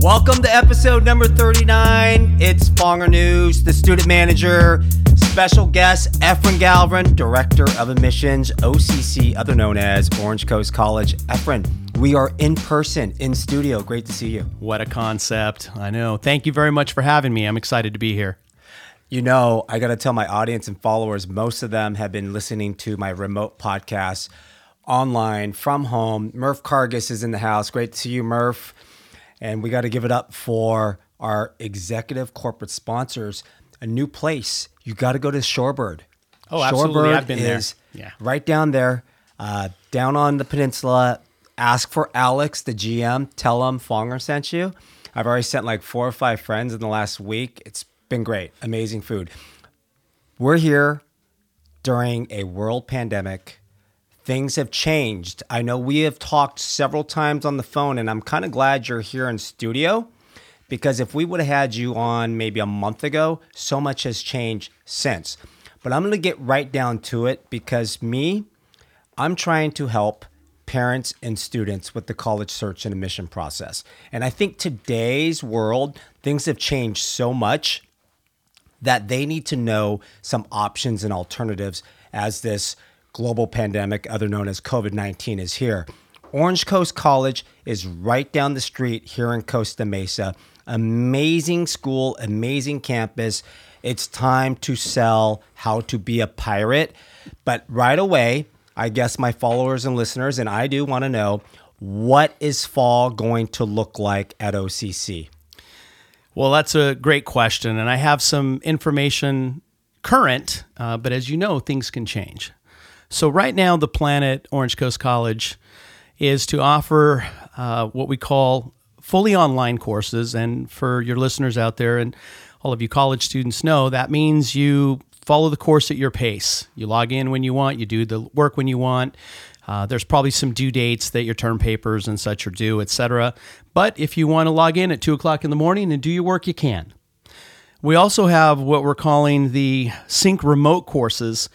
Welcome to episode number 39. It's Fonger News, the student manager, special guest Efren Galvan, director of admissions, OCC, other known as Orange Coast College. Efren, we are in person in studio. Great to see you. What a concept. I know. Thank you very much for having me. I'm excited to be here. You know, I got to tell my audience and followers, most of them have been listening to my remote podcast online from home. Murph Cargis is in the house. Great to see you, Murph. And we got to give it up for our executive corporate sponsors. A new place. You got to go to Shorebird. Oh, absolutely. Shorebird I've been there. is Yeah. right down there, uh, down on the peninsula. Ask for Alex, the GM. Tell him Fonger sent you. I've already sent like four or five friends in the last week. It's been great. Amazing food. We're here during a world pandemic. Things have changed. I know we have talked several times on the phone, and I'm kind of glad you're here in studio because if we would have had you on maybe a month ago, so much has changed since. But I'm going to get right down to it because me, I'm trying to help parents and students with the college search and admission process. And I think today's world, things have changed so much that they need to know some options and alternatives as this global pandemic, other known as COVID 19, is here. Orange Coast College is right down the street here in Costa Mesa. Amazing school, amazing campus. It's time to sell how to be a pirate. But right away, I guess my followers and listeners, and I do want to know what is fall going to look like at OCC? Well, that's a great question. And I have some information current, uh, but as you know, things can change. So, right now, the plan at Orange Coast College is to offer uh, what we call fully online courses. And for your listeners out there and all of you college students know, that means you follow the course at your pace. You log in when you want, you do the work when you want. Uh, there's probably some due dates that your term papers and such are due, etc. But if you want to log in at two o'clock in the morning and do your work, you can. We also have what we're calling the Sync Remote courses,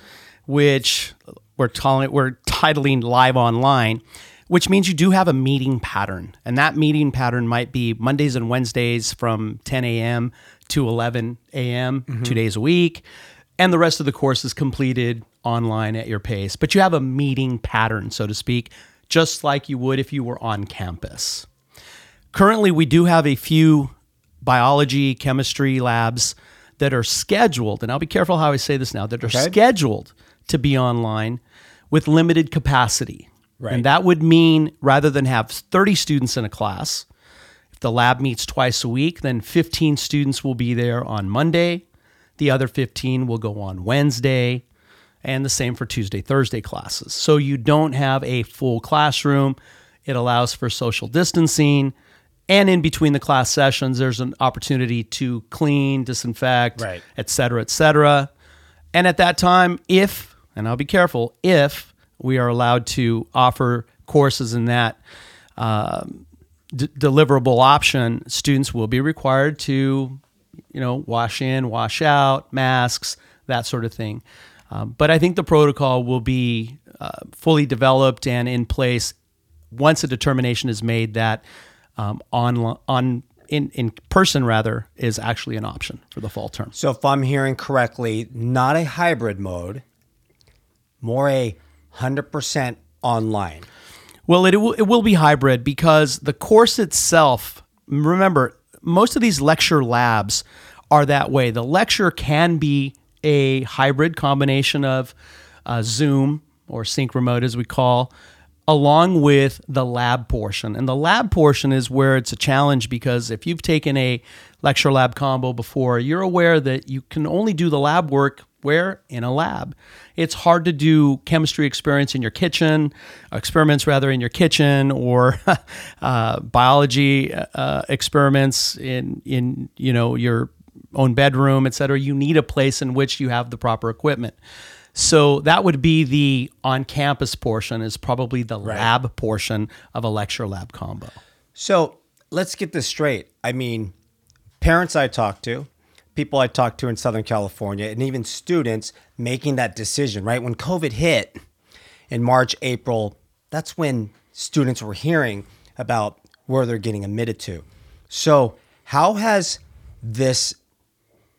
which we're calling we're titling Live Online, which means you do have a meeting pattern, and that meeting pattern might be Mondays and Wednesdays from 10 a.m. to 11 a.m. Mm-hmm. two days a week, and the rest of the course is completed online at your pace. But you have a meeting pattern, so to speak, just like you would if you were on campus. Currently, we do have a few biology, chemistry labs that are scheduled, and I'll be careful how I say this now, that are scheduled to be online with limited capacity. Right. And that would mean rather than have 30 students in a class, if the lab meets twice a week, then 15 students will be there on Monday, the other 15 will go on Wednesday, and the same for Tuesday, Thursday classes. So you don't have a full classroom. It allows for social distancing. And in between the class sessions, there's an opportunity to clean, disinfect, Right. et cetera, et cetera. And at that time, if, and I'll be careful, if we are allowed to offer courses in that um, d- deliverable option, students will be required to, you know, wash in, wash out, masks, that sort of thing. Um, but I think the protocol will be uh, fully developed and in place once a determination is made that um, on on in in person rather is actually an option for the fall term. So if I'm hearing correctly, not a hybrid mode, more a 100% online. Well, it will, it will be hybrid because the course itself, remember, most of these lecture labs are that way. The lecture can be a hybrid combination of uh, Zoom or Sync Remote, as we call, along with the lab portion. And the lab portion is where it's a challenge because if you've taken a lecture lab combo before, you're aware that you can only do the lab work where in a lab. It's hard to do chemistry experience in your kitchen, experiments rather in your kitchen, or uh, biology uh, experiments in in you know your own bedroom, et cetera. You need a place in which you have the proper equipment. So that would be the on-campus portion. Is probably the lab portion of a lecture lab combo. So let's get this straight. I mean, parents I talk to, people I talked to in Southern California, and even students making that decision, right? When COVID hit in March, April, that's when students were hearing about where they're getting admitted to. So, how has this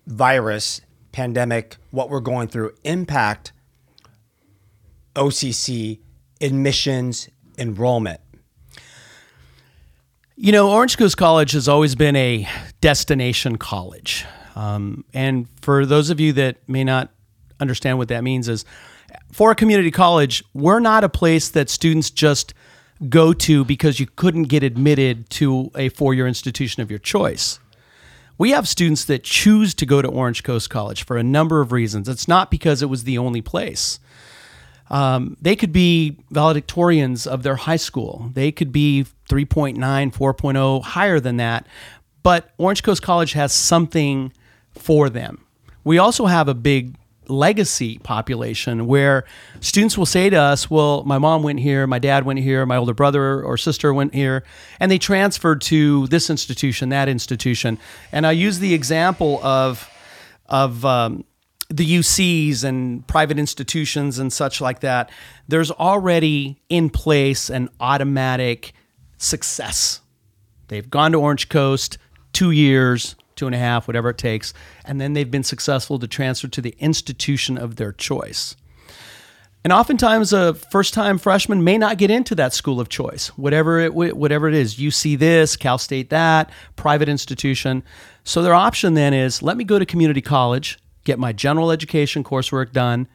virus pandemic, what we're going through, impact OCC admissions enrollment? You know, Orange Coast College has always been a destination college. Um, and for those of you that may not understand what that means, is for a community college, we're not a place that students just go to because you couldn't get admitted to a four year institution of your choice. We have students that choose to go to Orange Coast College for a number of reasons. It's not because it was the only place. Um, they could be valedictorians of their high school. They could be 3.9, 4.0, higher than that. But Orange Coast College has something for them. We also have a big legacy population where students will say to us, Well, my mom went here, my dad went here, my older brother or sister went here, and they transferred to this institution, that institution. And I use the example of, of, um, the UCs and private institutions and such like that, there's already in place an automatic success. They've gone to Orange Coast two years, two and a half, whatever it takes, and then they've been successful to transfer to the institution of their choice. And oftentimes, a first-time freshman may not get into that school of choice, whatever it whatever it is. UC this, Cal State that, private institution. So their option then is let me go to community college, get my general education coursework done,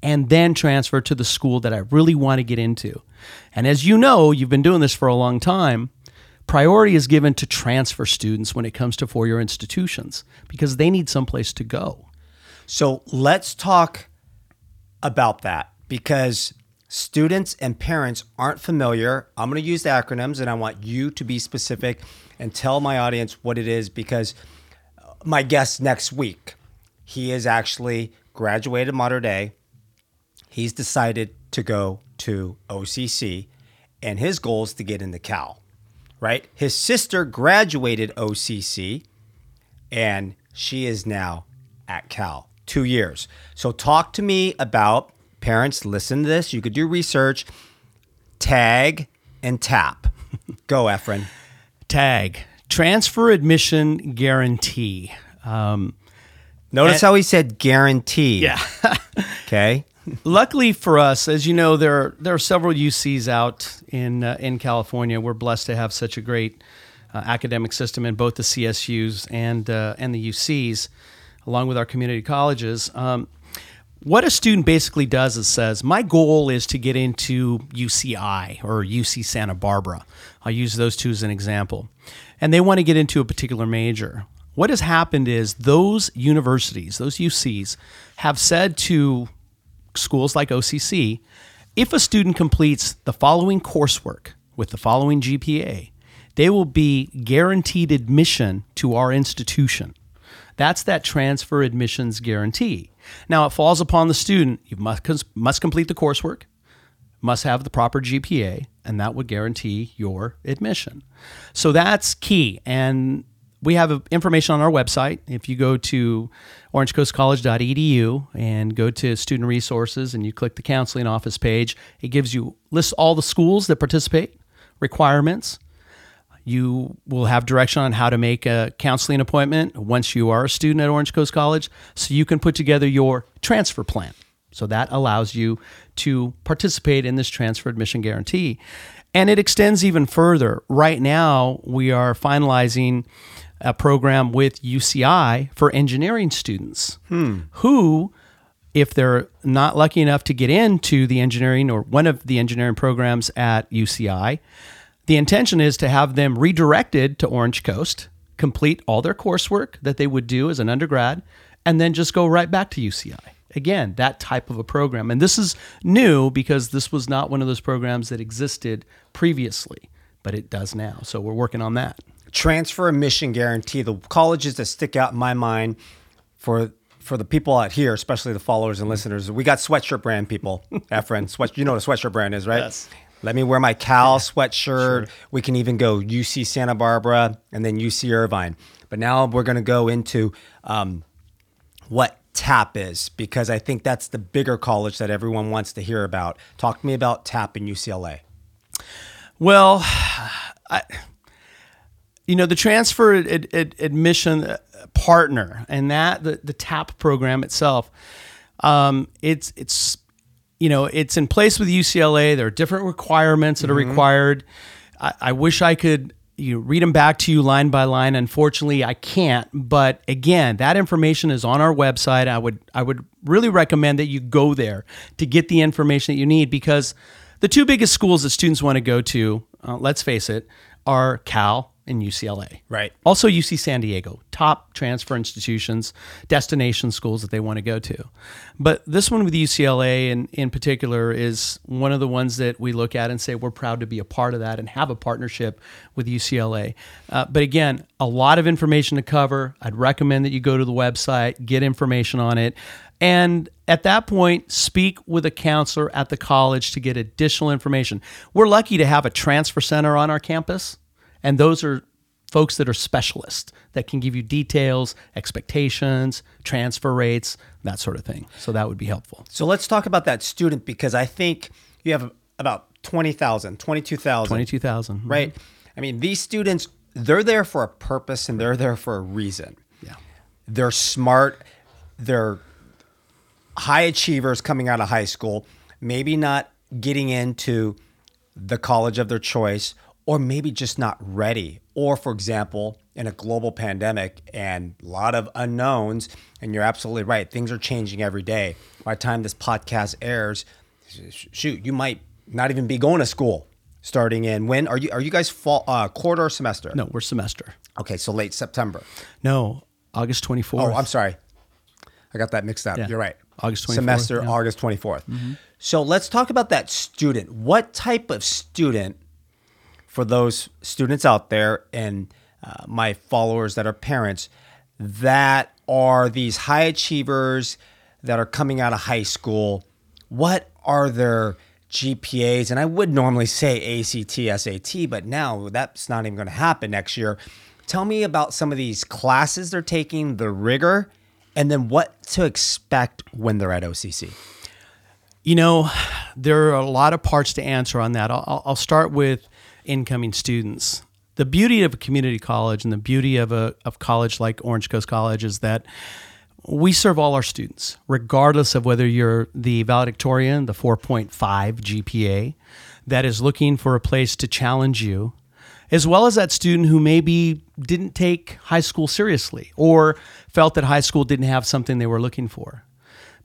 and then transfer to the school that I really want to get into. And as you know, you've been doing this for a long time priority is given to transfer students when it comes to four year institutions because they need someplace to go. So let's talk about that because students and parents aren't familiar. I'm going to use the acronyms and I want you to be specific and tell my audience what it is because my guest next week, he is actually graduated Mater Dei. He's decided to go to OCC and his goal is to get into Cal right? His sister graduated OCC and she is now at Cal, two years. So, talk to me about parents, listen to this. You could do research, tag, and tap. Go, Efren. Tag, transfer admission guarantee. Um, Notice how he said guarantee. Yeah. okay. Luckily for us, as you know, there are, there are several UCs out in uh, in California. We're blessed to have such a great uh, academic system in both the CSUs and uh, and the UCs, along with our community colleges. Um, what a student basically does is says, My goal is to get into UCI or UC Santa Barbara. I'll use those two as an example. And they want to get into a particular major. What has happened is those universities, those UCs, have said to schools like OCC, if a student completes the following coursework with the following GPA, they will be guaranteed admission to our institution. That's that transfer admissions guarantee. Now, it falls upon the student. You must, must complete the coursework, must have the proper GPA, and that would guarantee your admission. So that's key. And we have information on our website. If you go to orangecoastcollege.edu and go to student resources and you click the counseling office page, it gives you lists all the schools that participate, requirements. You will have direction on how to make a counseling appointment once you are a student at Orange Coast College so you can put together your transfer plan. So that allows you to participate in this transfer admission guarantee. And it extends even further. Right now, we are finalizing a program with UCI for engineering students hmm. who, if they're not lucky enough to get into the engineering or one of the engineering programs at UCI, the intention is to have them redirected to Orange Coast, complete all their coursework that they would do as an undergrad, and then just go right back to UCI. Again, that type of a program. And this is new because this was not one of those programs that existed previously, but it does now. So we're working on that transfer admission guarantee. The colleges that stick out in my mind for for the people out here, especially the followers and listeners, we got sweatshirt brand people. Efren, sweat, you know what a sweatshirt brand is, right? Yes. Let me wear my Cal yeah, sweatshirt. Sure. We can even go UC Santa Barbara and then UC Irvine. But now we're going to go into um, what TAP is because I think that's the bigger college that everyone wants to hear about. Talk to me about TAP in UCLA. Well, I, you know the transfer ad, ad, admission uh, partner and that the, the tap program itself um, it's it's you know it's in place with ucla there are different requirements that are required. I, I wish i could you know, read them back to you line by line. Unfortunately i can't. But again that information is on our website. I would i would really recommend that you go there to get the information that you need because the two biggest schools that students want to go to uh, let's face it are cal and ucla Right. also UC San Diego, top transfer institutions, destination schools that they want to go to. But this one with UCLA in, in particular is one of the ones that we look at and say we're proud to be a part of that and have a partnership with UCLA. Uh, but again, a lot of information to cover. I'd recommend that you go to the website, get information on it. And at that point, speak with a counselor at the college to get additional information. We're lucky to have a transfer center on our campus. And those are folks that are specialists that can give you details, expectations, transfer rates, that sort of thing. So that would be helpful. So let's talk about that student because I think you have about 20,000, 22,000. 22,000. Mm-hmm. Right? I mean, these students, they're there for a purpose and they're there for a reason. Yeah. They're smart. They're high achievers coming out of high school, maybe not getting into the college of their choice, or maybe just not ready. Or, for example, in a global pandemic and a lot of unknowns, and you're absolutely right, things are changing every day. By the time this podcast airs, shoot, you might not even be going to school starting in when are you are you guys fall uh, quarter or semester? No, we're semester. Okay, so late September. No, August 24th. Oh, I'm sorry. I got that mixed up. Yeah. You're right. August 24th, Semester, yeah. Mm-hmm. August 24th. So let's talk about that student. What type of student, for those students out there and uh, my followers that are parents, that are these high achievers that are coming out of high school, what are their GPAs? And I would normally say ACT, SAT, but now that's not even going to happen next year. Tell me about some of these classes they're taking, the rigor, and then what to expect when they're at OCC. You know, there are a lot of parts to answer on that. I'll, I'll start with incoming students. The beauty of a community college and the beauty of a of college like Orange Coast College is that we serve all our students, regardless of whether you're the valedictorian, the 4.5 GPA, that is looking for a place to challenge you, as well as that student who maybe didn't take high school seriously or felt that high school didn't have something they were looking for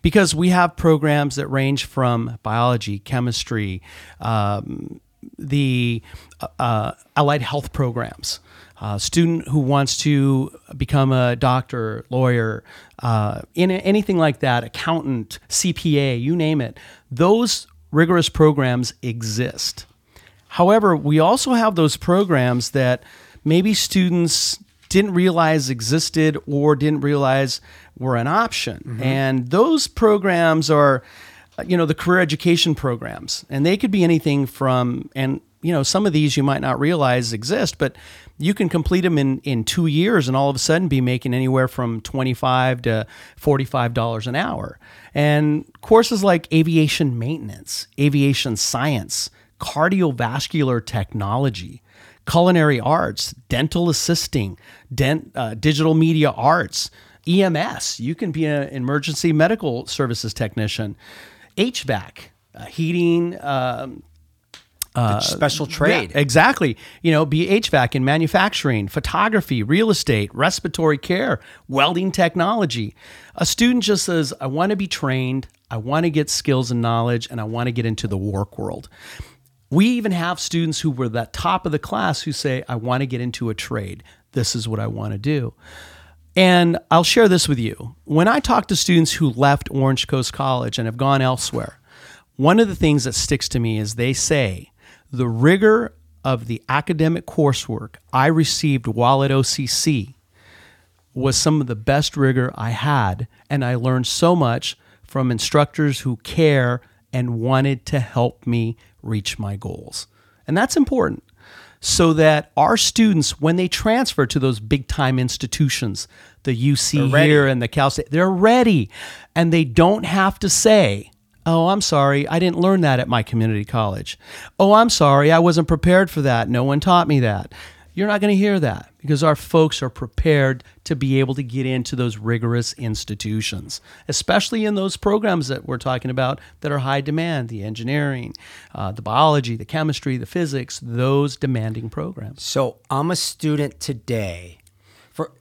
because we have programs that range from biology, chemistry, um, the uh, allied health programs. A student who wants to become a doctor, lawyer, uh, in anything like that, accountant, CPA, you name it, those rigorous programs exist. However, we also have those programs that maybe students didn't realize existed or didn't realize were an option. And those programs are, uh, you know, the career education programs. And they could be anything from, and, you know, some of these you might not realize exist, but you can complete them in, in two years and all of a sudden be making anywhere from 25 to $45 an hour. And courses like aviation maintenance, aviation science, cardiovascular technology, culinary arts, dental assisting, dent, uh, digital media arts, EMS. You can be an emergency medical services technician, HVAC, uh, heating. Um, Special trade. yeah, exactly. You know, be HVAC in manufacturing, photography, real estate, respiratory care, welding technology. A student just says, I want to be trained, I want to get skills and knowledge, and I want to get into the work world. We even have students who were the top of the class who say, I want to get into a trade. This is what I want to do. And I'll share this with you. When I talk to students who left Orange Coast College and have gone elsewhere, one of the things that sticks to me is they say the rigor of the academic coursework I received while at OCC was some of the best rigor I had. And I learned so much from instructors who care and wanted to help me reach my goals. And that's important so that our students, when they transfer to those big time institutions, the UC here and the Cal State, they're ready. And they don't have to say, Oh, I'm sorry, I didn't learn that at my community college. Oh, I'm sorry, I wasn't prepared for that. No one taught me that. You're not going to hear that because our folks are prepared to be able to get into those rigorous institutions, especially in those programs that we're talking about that are high demand the engineering, uh, the biology, the chemistry, the physics, those demanding programs. So I'm a student today. For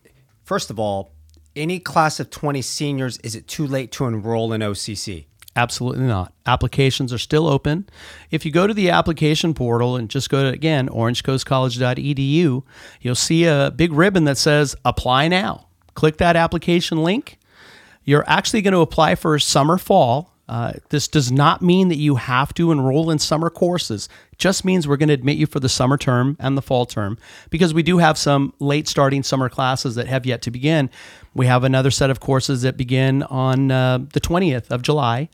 first of all, any class of 20 seniors, is it too late to enroll in OCC? Absolutely not. Applications are still open. If you go to the application portal and just go to, again, orangecoastcollege.edu, you'll see a big ribbon that says apply now. Click that application link. You're actually going to apply for summer fall. Uh, this does not mean that you have to enroll in summer courses. It just means we're going to admit you for the summer term and the fall term because we do have some late starting summer classes that have yet to begin. We have another set of courses that begin on uh, the 20th of July.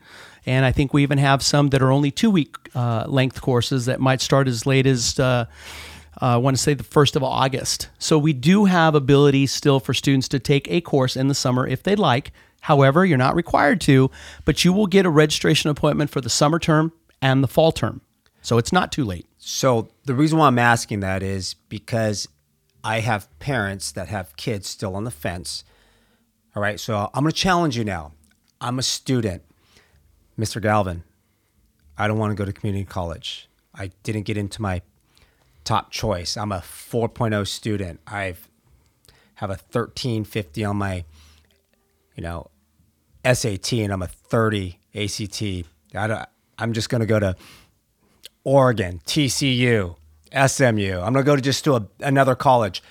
And I think we even have some that are only two week uh, length courses that might start as late as, uh, I want to say, the 1st of August. So we do have ability still for students to take a course in the summer if they'd like. However, you're not required to, but you will get a registration appointment for the summer term and the fall term. So it's not too late. So the reason why I'm asking that is because I have parents that have kids still on the fence all right, so I'm going to challenge you now. I'm a student. Mr. Galvan, I don't want to go to community college. I didn't get into my top choice. I'm a 4.0 student. I've have a 1350 on my you know SAT and I'm a 30 ACT. I am just going to go to Oregon, TCU, SMU. I'm going to go to just to a, another college.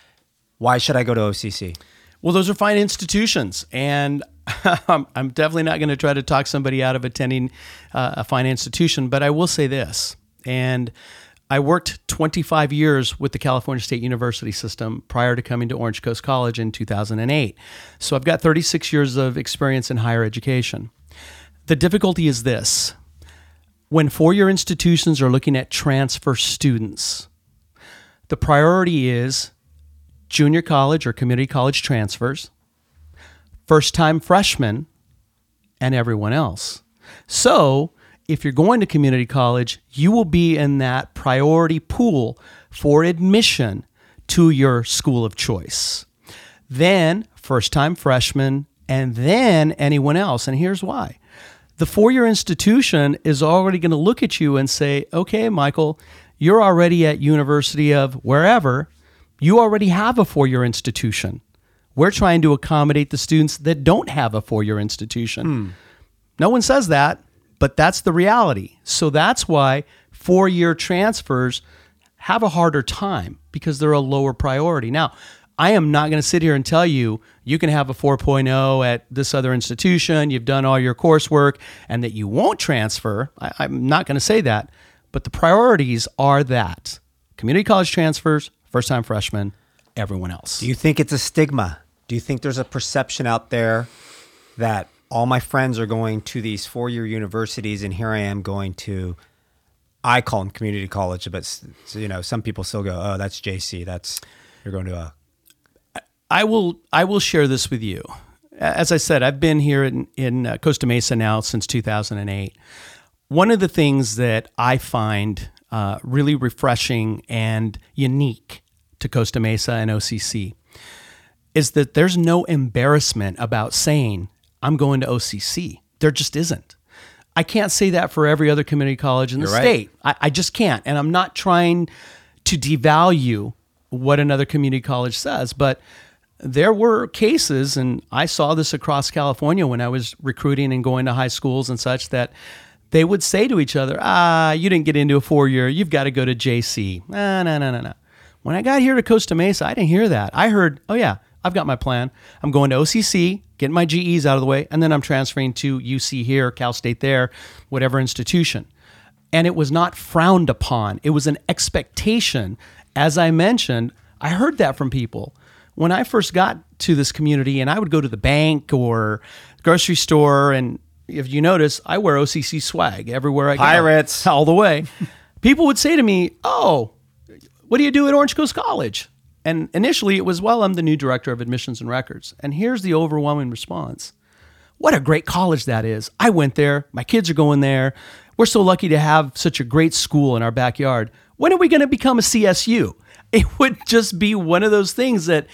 Why should I go to OCC? Well, those are fine institutions, and I'm definitely not going to try to talk somebody out of attending uh, a fine institution. But I will say this, and I worked 25 years with the California State University system prior to coming to Orange Coast College in 2008. So I've got 36 years of experience in higher education. The difficulty is this when four year institutions are looking at transfer students, the priority is junior college or community college transfers, first time freshmen, and everyone else. So, if you're going to community college, you will be in that priority pool for admission to your school of choice. Then, first time freshmen, and then anyone else. And here's why the four year institution is already going to look at you and say, okay, Michael, you're already at University of wherever. You already have a four year institution. We're trying to accommodate the students that don't have a four year institution. Hmm. No one says that, but that's the reality. So that's why four year transfers have a harder time because they're a lower priority. Now, I am not going to sit here and tell you you can have a 4.0 at this other institution, you've done all your coursework, and that you won't transfer. I, am not going to say that. But the priorities are that community college transfers, first time freshman, everyone else. Do you think it's a stigma? Do you think there's a perception out there that all my friends are going to these four year universities and here I am going to I call them community college, but you know, some people still go, "Oh, that's JC. That's you're going to a. I will. I will share this with you. As I said, I've been here in, in uh, Costa Mesa now since 2008. One of the things that I find uh, really refreshing and unique to Costa Mesa and OCC is that there's no embarrassment about saying, I'm going to OCC. There just isn't. I can't say that for every other community college in the You're state. Right. I, I just can't. And I'm not trying to devalue what another community college says, but there were cases, and I saw this across California when I was recruiting and going to high schools and such, that they would say to each other, Ah, you didn't get into a four year, you've got to go to JC. No, no, no, no, no. When I got here to Costa Mesa, I didn't hear that. I heard, oh, yeah, I've got my plan. I'm going to OCC, getting my GEs out of the way, and then I'm transferring to UC here, Cal State there, whatever institution. And it was not frowned upon, it was an expectation. As I mentioned, I heard that from people. When I first got to this community and I would go to the bank or grocery store, and if you notice, I wear OCC swag everywhere I go. Pirates. All the way. people would say to me, Oh, what do you do at Orange Coast College? And initially it was, Well, I'm the new director of admissions and records. And here's the overwhelming response What a great college that is. I went there. My kids are going there. We're so lucky to have such a great school in our backyard. When are we going to become a CSU? it would just be one of those things that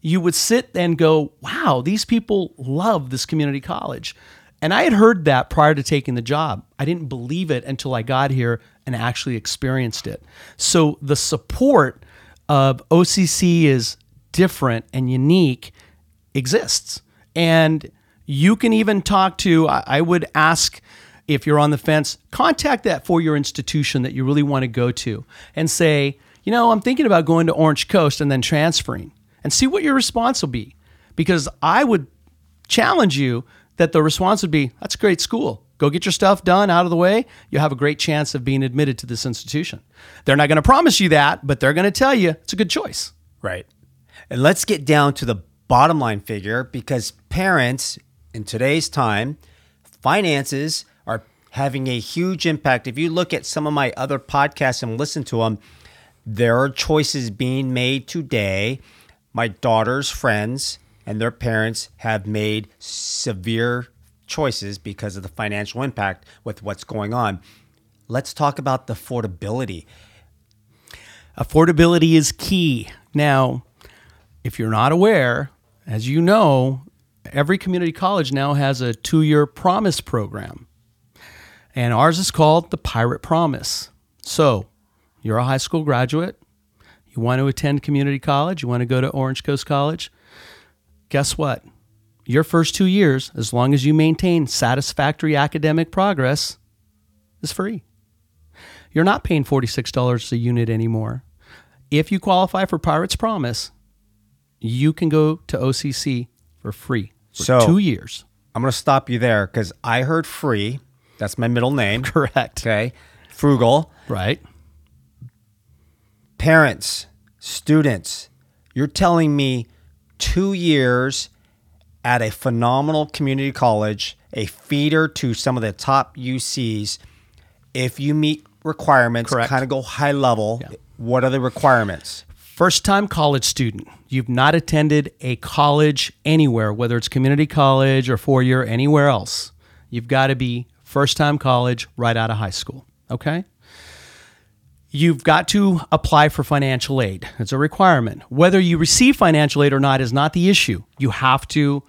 you would sit and go, wow, these people love this community college. And I had heard that prior to taking the job. I didn't believe it until I got here and actually experienced it. So the support of OCC is different and unique exists. And you can even talk to, I would ask if you're on the fence, contact that for your institution that you really want to go to and say, you know, I'm thinking about going to Orange Coast and then transferring and see what your response will be. Because I would challenge you that the response would be, that's a great school. Go get your stuff done out of the way. You'll have a great chance of being admitted to this institution. They're not going to promise you that, but they're going to tell you it's a good choice. Right. And let's get down to the bottom line figure because parents in today's time, finances are having a huge impact. If you look at some of my other podcasts and listen to them, there are choices being made today. My daughter's friends and their parents have made severe choices because of the financial impact with what's going on. Let's talk about the affordability. Affordability is key. Now, if you're not aware, as you know, every community college now has a two year promise program. And ours is called the Pirate Promise. So, you're a high school graduate, you want to attend community college, you want to go to Orange Coast College. Guess what? Your first two years, as long as you maintain satisfactory academic progress, is free. You're not paying $46 a unit anymore. If you qualify for Pirates Promise, you can go to OCC for free for So- two years. I'm going to stop you there because I heard free. That's my middle name. Correct. Okay. Frugal. Right. Parents, students, you're telling me two years at a phenomenal community college, a feeder to some of the top UCs. If you meet requirements, Correct. kind of go high level, what are the requirements? First time college student. You've not attended a college anywhere, whether it's community college or four year, anywhere else. You've got to be first time college right out of high school. Okay? You've got to apply for financial aid. It's a requirement. Whether you receive financial aid or not is not the issue. You have to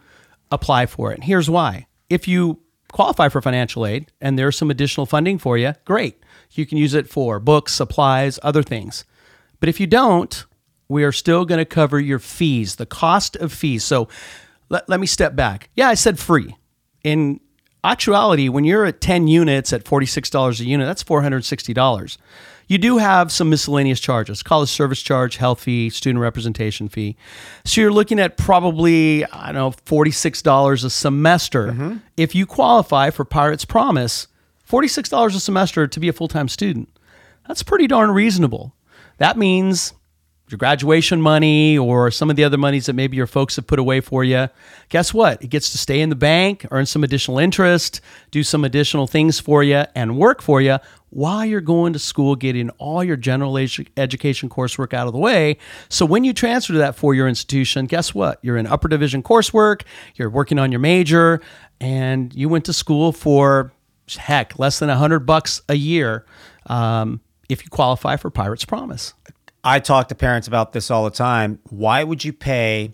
apply for it. And here's why. If you qualify for financial aid and there's some additional funding for you, great. You can use it for books, supplies, other things. But if you don't, we are still going to cover your fees, the cost of fees. So let, let me step back. Yeah, I said free. In actuality, when you're at 10 units at $46 a unit, that's $460. You do have some miscellaneous charges college service charge, health fee, student representation fee. So you're looking at probably, I don't know, $46 a semester. Mm-hmm. If you qualify for Pirates Promise, $46 a semester to be a full time student. That's pretty darn reasonable. That means your graduation money or some of the other monies that maybe your folks have put away for you. Guess what? It gets to stay in the bank, earn some additional interest, do some additional things for you, and work for you while you're going to school, getting all your general edu- education coursework out of the way. So when you transfer to that four year institution, guess what? You're in upper division coursework, you're working on your major, and you went to school for heck, less than a hundred bucks a year um, if you qualify for Pirates Promise. I talk to parents about this all the time. Why would you pay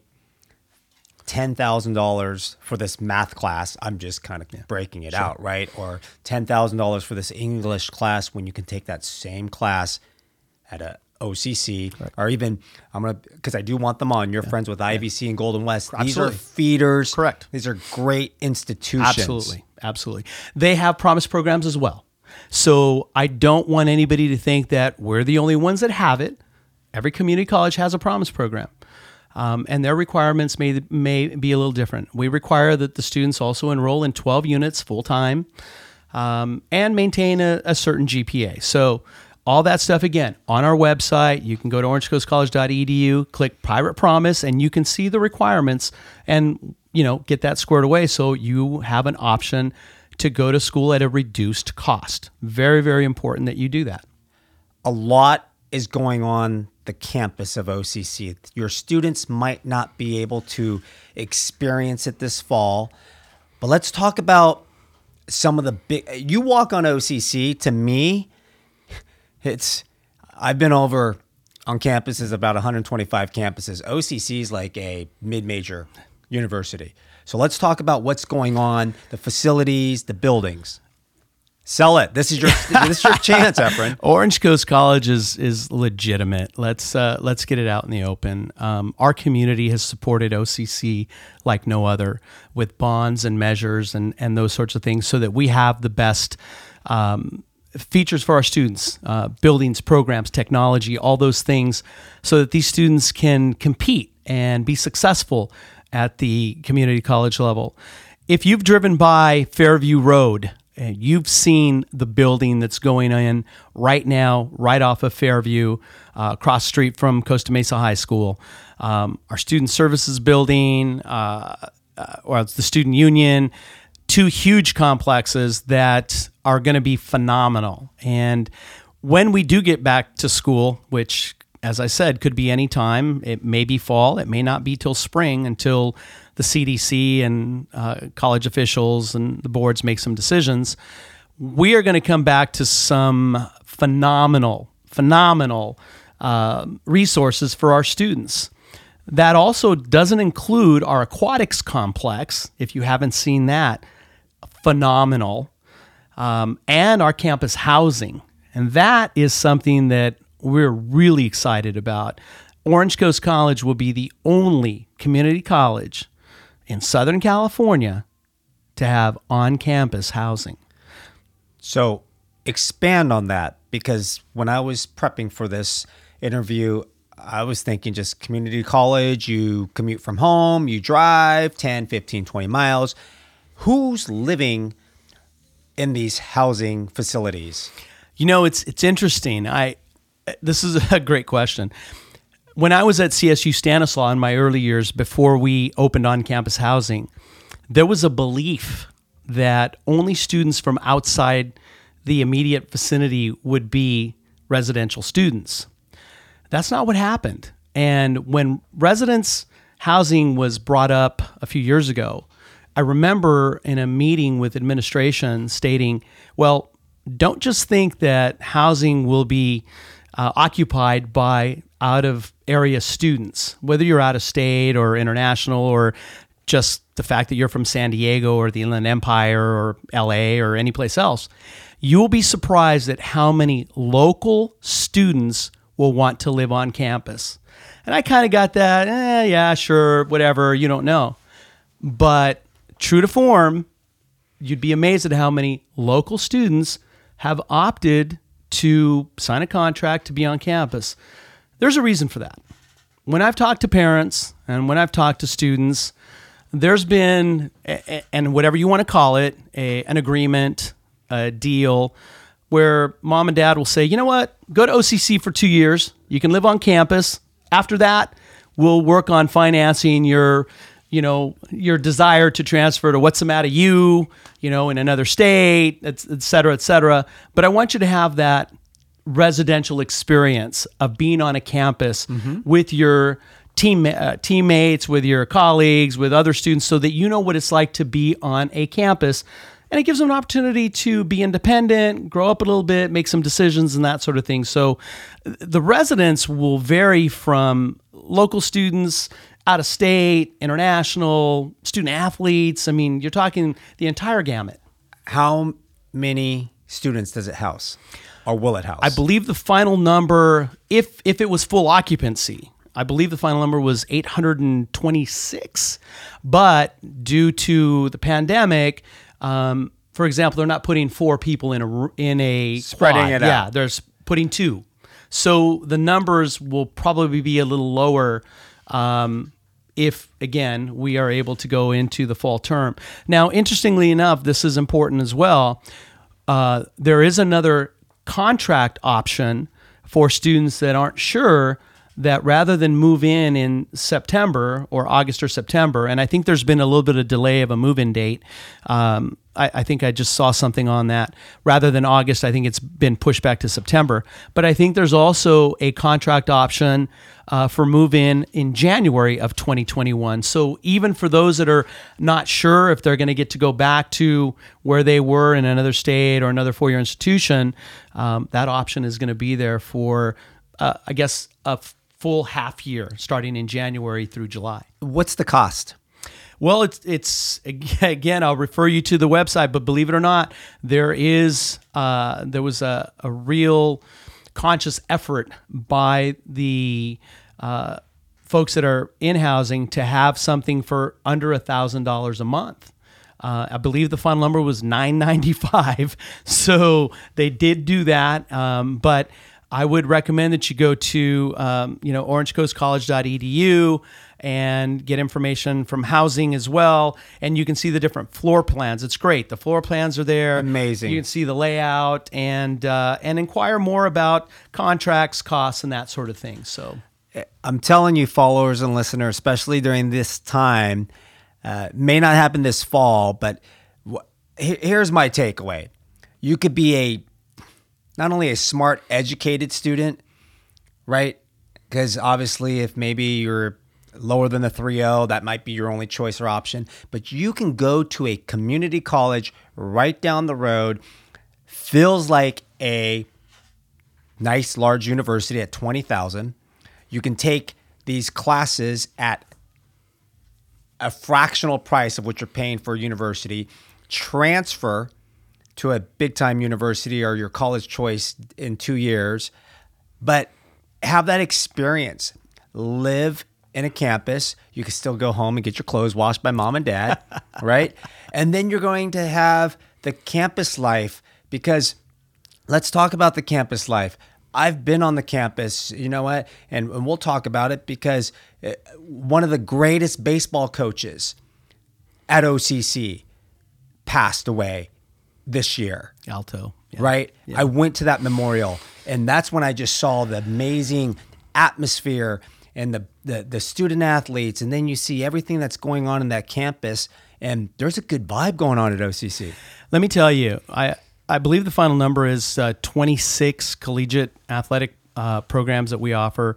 ten thousand dollars for this math class? I'm just kind of breaking it out, right? Or ten thousand dollars for this English class when you can take that same class at a OCC or even I'm gonna because I do want them on. You're friends with IVC and Golden West. These are feeders. Correct. These are great institutions. Absolutely. Absolutely. They have promise programs as well. So I don't want anybody to think that we're the only ones that have it. Every community college has a promise program. Um, and their requirements may, may be a little different. We require that the students also enroll in 12 units full time um, and maintain a, a certain GPA. So, all that stuff again on our website. You can go to orangecoastcollege.edu, click Pirate Promise, and you can see the requirements and you know get that squared away. So you have an option to go to school at a reduced cost. Very, very important that you do that. a lot is going on the campus of OCC. Your students might not be able to experience it this fall, but let's talk about some of the big. You walk on OCC, to me, it's. I've been over on campuses about 125 campuses. OCC is like a mid-major university. So let's talk about what's going on, the facilities, the buildings. Sell it. This is your this is your chance, Efren. Orange Coast College is is legitimate. Let's uh, let's get it out in the open. Um, our community has supported OCC like no other with bonds and measures and and those sorts of things, so that we have the best. Um, features for our students, uh, buildings, programs, technology, all those things, so that these students can compete and be successful at the community college level. If you've driven by Fairview Road, you've seen the building that's going in right now, right off of Fairview, uh, across street from Costa Mesa High School. Um, our student services building, uh, uh, or the student union, two huge complexes that are going to be phenomenal. And when we do get back to school, which, as I said, could be any time, it may be fall, it may not be till spring until the CDC and uh, college officials and the boards make some decisions, we are going to come back to some phenomenal, phenomenal uh, resources for our students. That also doesn't include our aquatics complex, if you haven't seen that, phenomenal, um, and our campus housing. And that is something that we're really excited about. Orange Coast College will be the only community college in Southern California to have on campus housing. So expand on that because when I was prepping for this interview, I was thinking just community college, you commute from home, you drive 10, 15, 20 miles. Who's living in these housing facilities? You know, it's it's interesting. I this is a great question when I was at CSU Stanislaus in my early years before we opened on campus housing, there was a belief that only students from outside the immediate vicinity would be residential students. That's not what happened. And when residence housing was brought up a few years ago, I remember in a meeting with administration stating, well, don't just think that housing will be uh, occupied by out of area students, whether you're out of state or international or just the fact that you're from San Diego or the Inland Empire or LA or any place else, you'll be surprised at how many local students will want to live on campus. And I kind of got that, eh, yeah, sure, whatever, you don't know. But true to form, you'd be amazed at how many local students have opted to sign a contract to be on campus. There's a reason for that. When I've talked to parents and when I've talked to students, there's been, and whatever you want to call it, a, an agreement, a deal where mom and dad will say, you know what, go to OCC for two years. You can live on campus. After that, we'll work on financing your you know your desire to transfer to what's the matter you you know in another state et, et cetera et cetera but i want you to have that residential experience of being on a campus mm-hmm. with your team uh, teammates, with your colleagues, with other students, so that you know what it's like to be on a campus. And it gives them an opportunity to be independent, grow up a little bit, make some decisions, and that sort of thing. So the residents will vary from local students, out of state, international, student athletes. I mean, you're talking the entire gamut. How many students does it house? Or will it house? I believe the final number, if if it was full occupancy, I believe the final number was 826. But due to the pandemic, um, for example, they're not putting four people in a in a spreading quad. it out. Yeah, they're putting two. So the numbers will probably be a little lower. Um, if again we are able to go into the fall term. Now, interestingly enough, this is important as well. Uh, there is another contract option for students that aren't sure that rather than move in in September or August or September, and I think there's been a little bit of delay of a move in date. Um, I, I, think I just saw something on that. Rather than August, I think it's been pushed back to September. But I think there's also a contract option uh, for move in in January of 2021. So even for those that are not sure if they're going to get to go back to where they were in another state or another four year institution, um, that option is going to be there for uh, I guess, a full half year starting in January through July. What's the cost? Well, it's it's again. I'll refer you to the website, but believe it or not, there is uh, there was a, a real conscious effort by the uh, folks that are in housing to have something for under a thousand dollars a month. Uh, I believe the final number was nine ninety five, so they did do that. Um, but I would recommend that you go to um, you know orangecoastcollege.edu and get information from housing as well. And you can see the different floor plans. It's great. The floor plans are there. Amazing. You can see the layout and uh, and inquire more about contracts, costs, and that sort of thing. So I'm telling you, followers and listeners, especially during this time, uh, may not happen this fall, but he- here's my takeaway: you could be a not only a smart, educated student, right? Because obviously, if maybe you're lower than the three L, that might be your only choice or option. But you can go to a community college right down the road, feels like a nice large university at 20,000. You can take these classes at a fractional price of what you're paying for a university, transfer to a big time university or your college choice in two years, but have that experience. Live in a campus. You can still go home and get your clothes washed by mom and dad, right? And then you're going to have the campus life because let's talk about the campus life. I've been on the campus, you know what? And, and we'll talk about it because uh, one of the greatest baseball coaches at OCC passed away this year Alto, yeah. right? I went to that memorial, and that's when I just saw the amazing atmosphere and the, the the student athletes, and then you see everything that's going on in that campus, and there's a good vibe going on at OCC. Let me tell you, I I believe the final number is uh, 26 collegiate athletic uh, programs that we offer.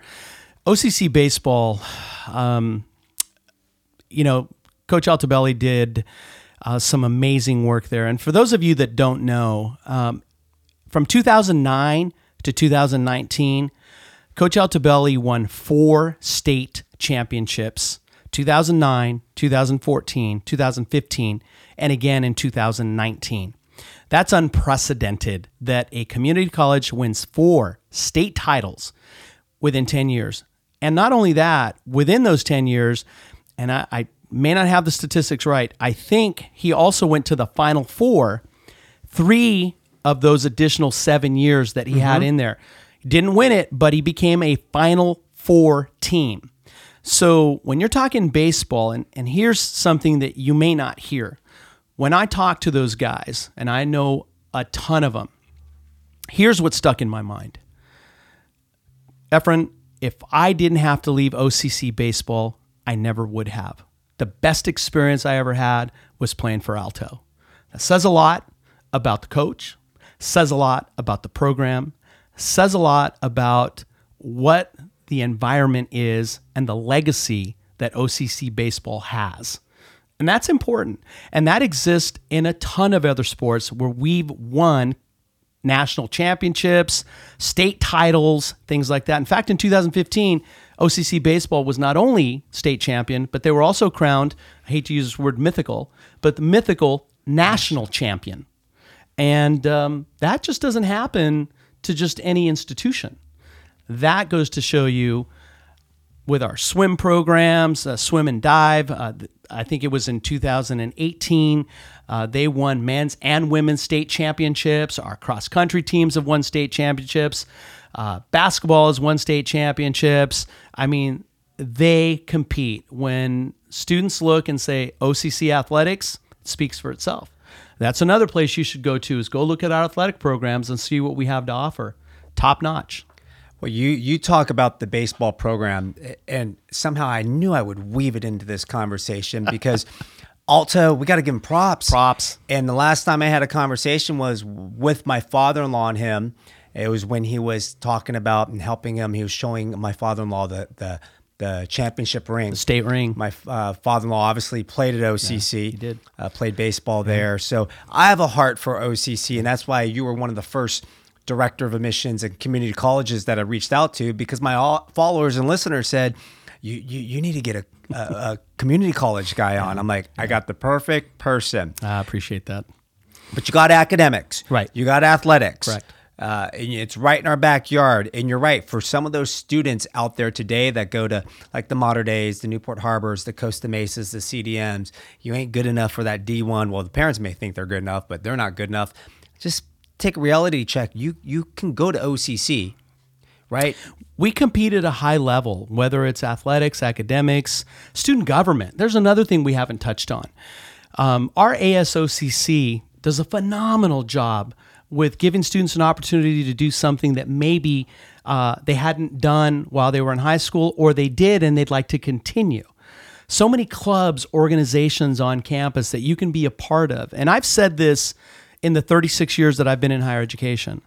OCC baseball, um, you know, Coach Altobelli did uh, some amazing work there. And for those of you that don't know, um, from 2009 to 2019, Coach Altobelli won four state championships 2009, 2014, 2015, and again in 2019. That's unprecedented that a community college wins four state titles within 10 years. And not only that, within those 10 years, and I, I may not have the statistics right, I think he also went to the final four three of those additional seven years that he mm-hmm. had in there. He didn't win it, but he became a final four team. So when you're talking baseball, and, and here's something that you may not hear. When I talk to those guys, and I know a ton of them, here's what stuck in my mind. Efren, if I didn't have to leave OCC baseball, I never would have. The best experience I ever had was playing for Alto. That says a lot about the coach, says a lot about the program, says a lot about what the environment is and the legacy that OCC baseball has. And that's important. And that exists in a ton of other sports where we've won national championships, state titles, things like that. In fact, in 2015, OCC baseball was not only state champion, but they were also crowned, I hate to use this word mythical, but the mythical national champion. And um, that just doesn't happen to just any institution. That goes to show you with our swim programs, uh, swim and dive. Uh, I think it was in 2018. Uh, they won men's and women's state championships. Our cross country teams have won state championships. Uh, basketball has won state championships. I mean, they compete. When students look and say OCC athletics, it speaks for itself. That's another place you should go to is go look at our athletic programs and see what we have to offer. Top notch. Well, you you talk about the baseball program, and somehow I knew I would weave it into this conversation because Alto, we got to give him props. Props. And the last time I had a conversation was with my father-in-law and him. It was when he was talking about and helping him. He was showing my father-in-law the the the championship ring. The state ring. My uh, father-in-law obviously played at OCC. he did. Uh, played baseball there. So I have a heart for OCC, and that's why you were one of the first director of admissions and community colleges that I reached out to because my followers and listeners said, you, you, you need to get a, a, a community college guy on. I'm like, I got the perfect person. I appreciate that. But you got academics. Right. You got athletics. Correct. Uh, and it's right in our backyard. And you're right. For some of those students out there today that go to like the Mater Deis, the Newport Harbors, the Costa Mesas, the CDMs, you ain't good enough for that D1. Well, the parents may think they're good enough, but they're not good enough. Just take a reality check. You you can go to OCC, right? We compete at a high level, whether it's athletics, academics, student government. There's another thing we haven't touched on. Um, our ASOCC does a phenomenal job with giving students an opportunity to do something that maybe uh, they hadn't done while they were in high school, or they did and they'd like to continue. So many clubs, organizations on campus that you can be a part of. And I've said this in the 36 years that I've been in higher education.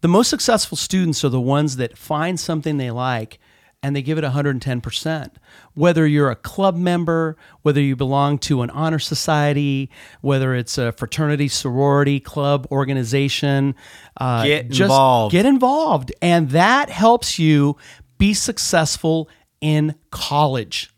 The most successful students are the ones that find something they like and they give it 110%. Whether you're a club member, whether you belong to an honor society, whether it's a fraternity, sorority, club, organization, uh, Get involved. Get involved. And that helps you be successful in college.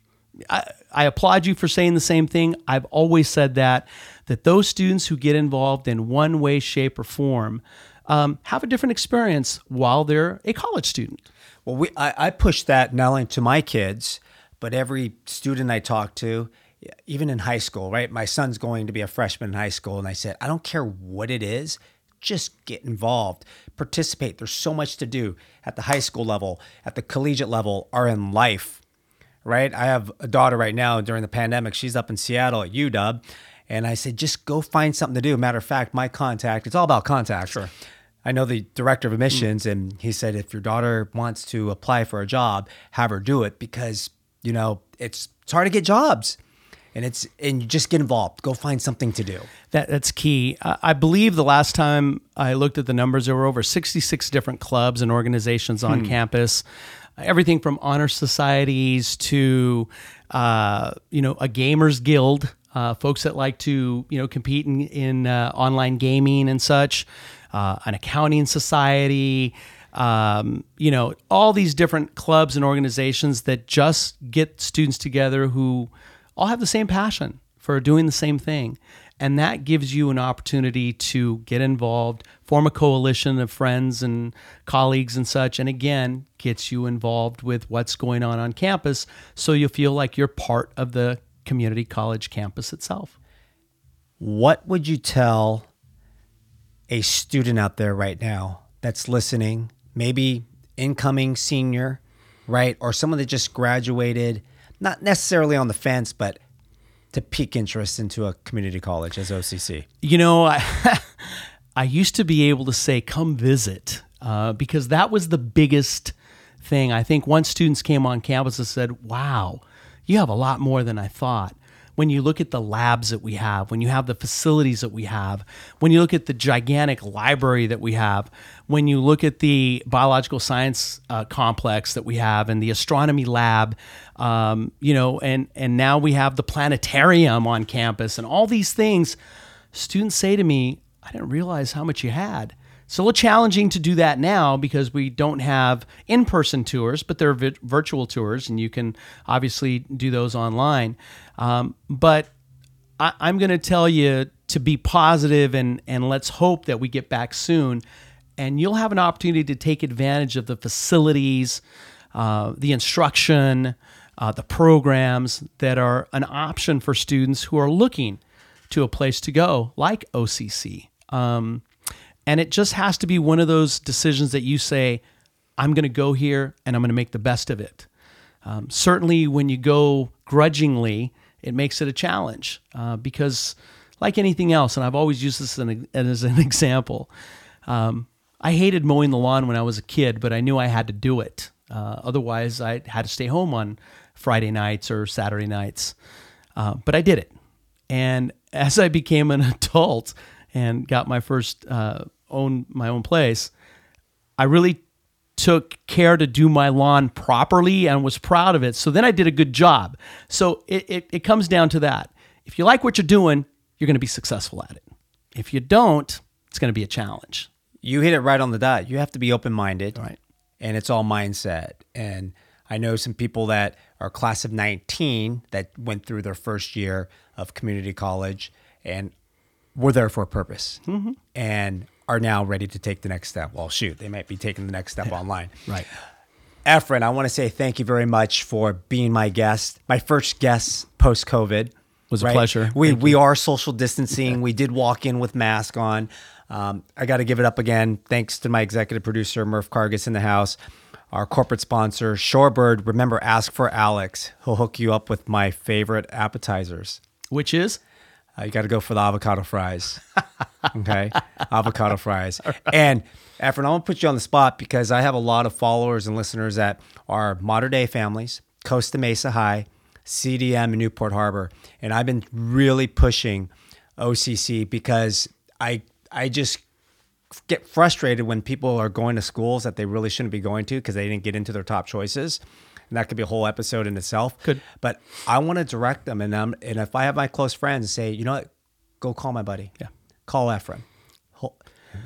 I, I applaud you for saying the same thing. I've always said that, that those students who get involved in one way, shape, or form um, have a different experience while they're a college student. Well, we I, I push that not only to my kids, but every student I talk to, even in high school, right? My son's going to be a freshman in high school, and I said, I don't care what it is, just get involved, participate. There's so much to do at the high school level, at the collegiate level, or in life, right? I have a daughter right now during the pandemic. She's up in Seattle at UW. And I said, just go find something to do. Matter of fact, my contact, it's all about contact. Sure. I know the director of admissions, and he said if your daughter wants to apply for a job, have her do it because you know it's it's hard to get jobs, and it's and you just get involved. Go find something to do. That that's key. I I believe the last time I looked at the numbers, there were over 66 different clubs and organizations on campus. Everything from honor societies to, uh, you know, a gamers guild, uh, folks that like to, you know, compete in, in uh, online gaming and such, uh, an accounting society, um, you know, all these different clubs and organizations that just get students together who all have the same passion for doing the same thing. And that gives you an opportunity to get involved, form a coalition of friends and colleagues and such. And again, gets you involved with what's going on on campus so you feel like you're part of the community college campus itself. What would you tell a student out there right now that's listening, maybe incoming senior, right? Or someone that just graduated, not necessarily on the fence, but to pique interest into a community college as OCC? You know, I, I used to be able to say, come visit, uh, because that was the biggest thing. I think once students came on campus and said, wow, you have a lot more than I thought. When you look at the labs that we have, when you have the facilities that we have, when you look at the gigantic library that we have, when you look at the biological science uh, complex that we have and the astronomy lab, um, you know, and and now we have the planetarium on campus and all these things. Students say to me, "I didn't realize how much you had." It's a little challenging to do that now because we don't have in-person tours, but there are vi- virtual tours, and you can obviously do those online. Um, but I, I'm going to tell you to be positive and and let's hope that we get back soon, and you'll have an opportunity to take advantage of the facilities, uh, the instruction, uh, the programs that are an option for students who are looking to a place to go like OCC. Um, and it just has to be one of those decisions that you say, I'm going to go here and I'm going to make the best of it. Um, certainly, when you go grudgingly, it makes it a challenge uh, because, like anything else, and I've always used this as an, as an example, um, I hated mowing the lawn when I was a kid, but I knew I had to do it. Uh, otherwise, I had to stay home on Friday nights or Saturday nights. Uh, but I did it. And as I became an adult and got my first uh, own my own place, I really took care to do my lawn properly and was proud of it. So then I did a good job. So it, it, it comes down to that. If you like what you're doing, you're going to be successful at it. If you don't, it's going to be a challenge. you hit it right on the dot. You have to be open minded. Right. And it's all mindset. And I know some people that are class of 19 that went through their first year of community college and were there for a purpose Mm-hmm. and are now ready to take the next step. Well, shoot, they might be taking the next step online. Right. Efren, I want to say thank you very much for being my guest, my first guest post COVID. Was a pleasure. We we are social distancing. we did walk in with mask on. Um, I got to give it up again. Thanks to my executive producer Murph Cargus in the house, our corporate sponsor Shorebird. Remember, ask for Alex. He'll hook you up with my favorite appetizers. Which is Uh, you got to go for the avocado fries. okay, avocado fries. And Efren, I want to put you on the spot because I have a lot of followers and listeners that are modern day families, Costa Mesa High, CDM, and Newport Harbor, and I've been really pushing OCC because I I just get frustrated when people are going to schools that they really shouldn't be going to because they didn't get into their top choices. And that could be a whole episode in itself. Could. But I want to direct them. And, um, and if I have my close friends say, you know what, go call my buddy. Yeah. Call Efren. He'll,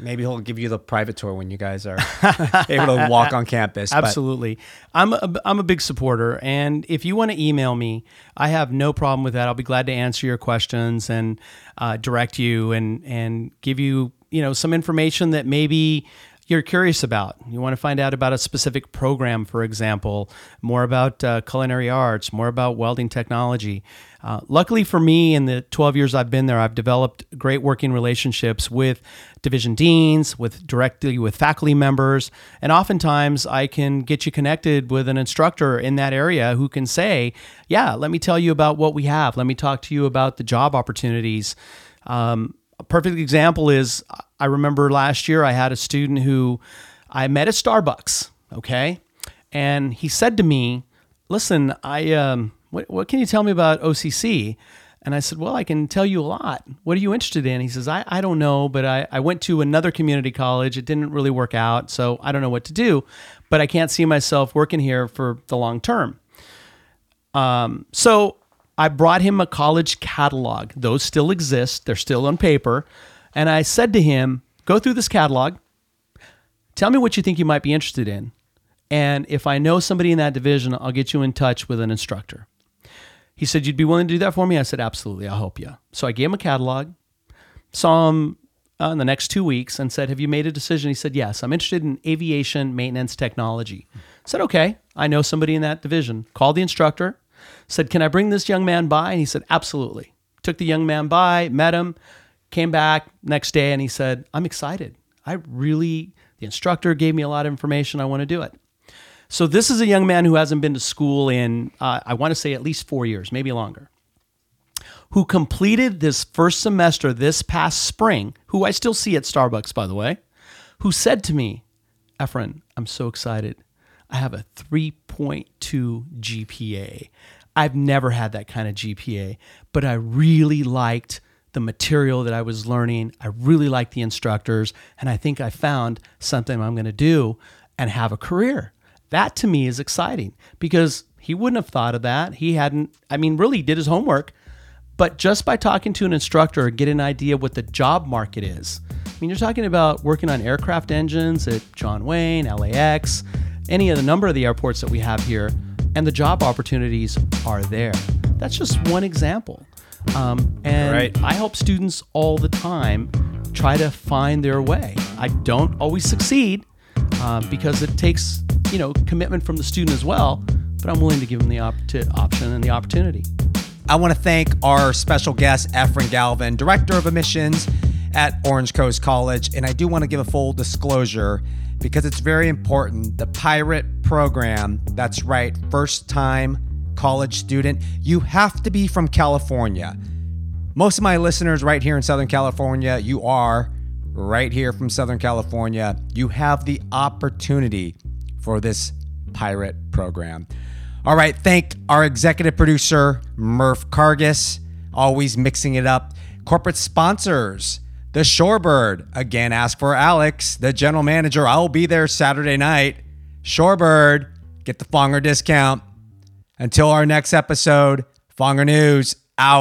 maybe he'll give you the private tour when you guys are able to walk on campus. But Absolutely. I'm a, I'm a big supporter. And if you want to email me, I have no problem with that. I'll be glad to answer your questions and uh, direct you and, and give you, you know, some information that maybe you're curious about. You want to find out about a specific program, for example, more about uh, culinary arts, more about welding technology. Uh, luckily for me, in the 12 years I've been there, I've developed great working relationships with division deans, with directly with faculty members, and oftentimes I can get you connected with an instructor in that area who can say, "Yeah, let me tell you about what we have. Let me talk to you about the job opportunities." Um, a perfect example is I remember last year I had a student who I met at Starbucks, okay? And he said to me, "Listen, I um what what can you tell me about OCC?" And I said, Well, I can tell you a lot. What are you interested in? He says, I, I don't know, but I, I went to another community college. It didn't really work out, so I don't know what to do, but I can't see myself working here for the long term. Um, so I brought him a college catalog. Those still exist, they're still on paper. And I said to him, Go through this catalog, tell me what you think you might be interested in. And if I know somebody in that division, I'll get you in touch with an instructor. He said, You'd be willing to do that for me? I said, Absolutely, I'll help you. So I gave him a catalog, saw him uh, in the next two weeks, and said, Have you made a decision? He said, Yes, I'm interested in aviation maintenance technology. I said, Okay, I know somebody in that division. Called the instructor, said, Can I bring this young man by? And he said, Absolutely. Took the young man by, met him, came back next day, and he said, I'm excited. I really, the instructor gave me a lot of information. I want to do it. So this is a young man who hasn't been to school in, uh, I want to say, at least four years, maybe longer, who completed this first semester this past spring, who I still see at Starbucks, by the way, who said to me, Efren, I'm so excited. I have a 3.2 GPA. I've never had that kind of GPA, but I really liked the material that I was learning. I really liked the instructors, and I think I found something I'm going to do and have a career. That to me is exciting because he wouldn't have thought of that. He hadn't, I mean, really did his homework, but just by talking to an instructor, get an idea what the job market is. I mean, you're talking about working on aircraft engines at John Wayne, LAX, any of the number of the airports that we have here, and the job opportunities are there. That's just one example. Um, and Right. I help students all the time try to find their way. I don't always succeed um, because it takes you know commitment from the student as well. But I'm willing to give them the op- to option and the opportunity. I want to thank our special guest, Efren Galvan, Director of Admissions at Orange Coast College. And I do want to give a full disclosure because it's very important. The Pirate program, that's right, first time college student, you have to be from California. Most of my listeners right here in Southern California, you are right here from Southern California. You have the opportunity for this pirate program. All right, thank our executive producer, Murph Cargus, always mixing it up. Corporate sponsors, the Shorebird. Again, ask for Alex, the general manager. I'll be there Saturday night. Shorebird, get the Fonger discount. Until our next episode, Fonger News out.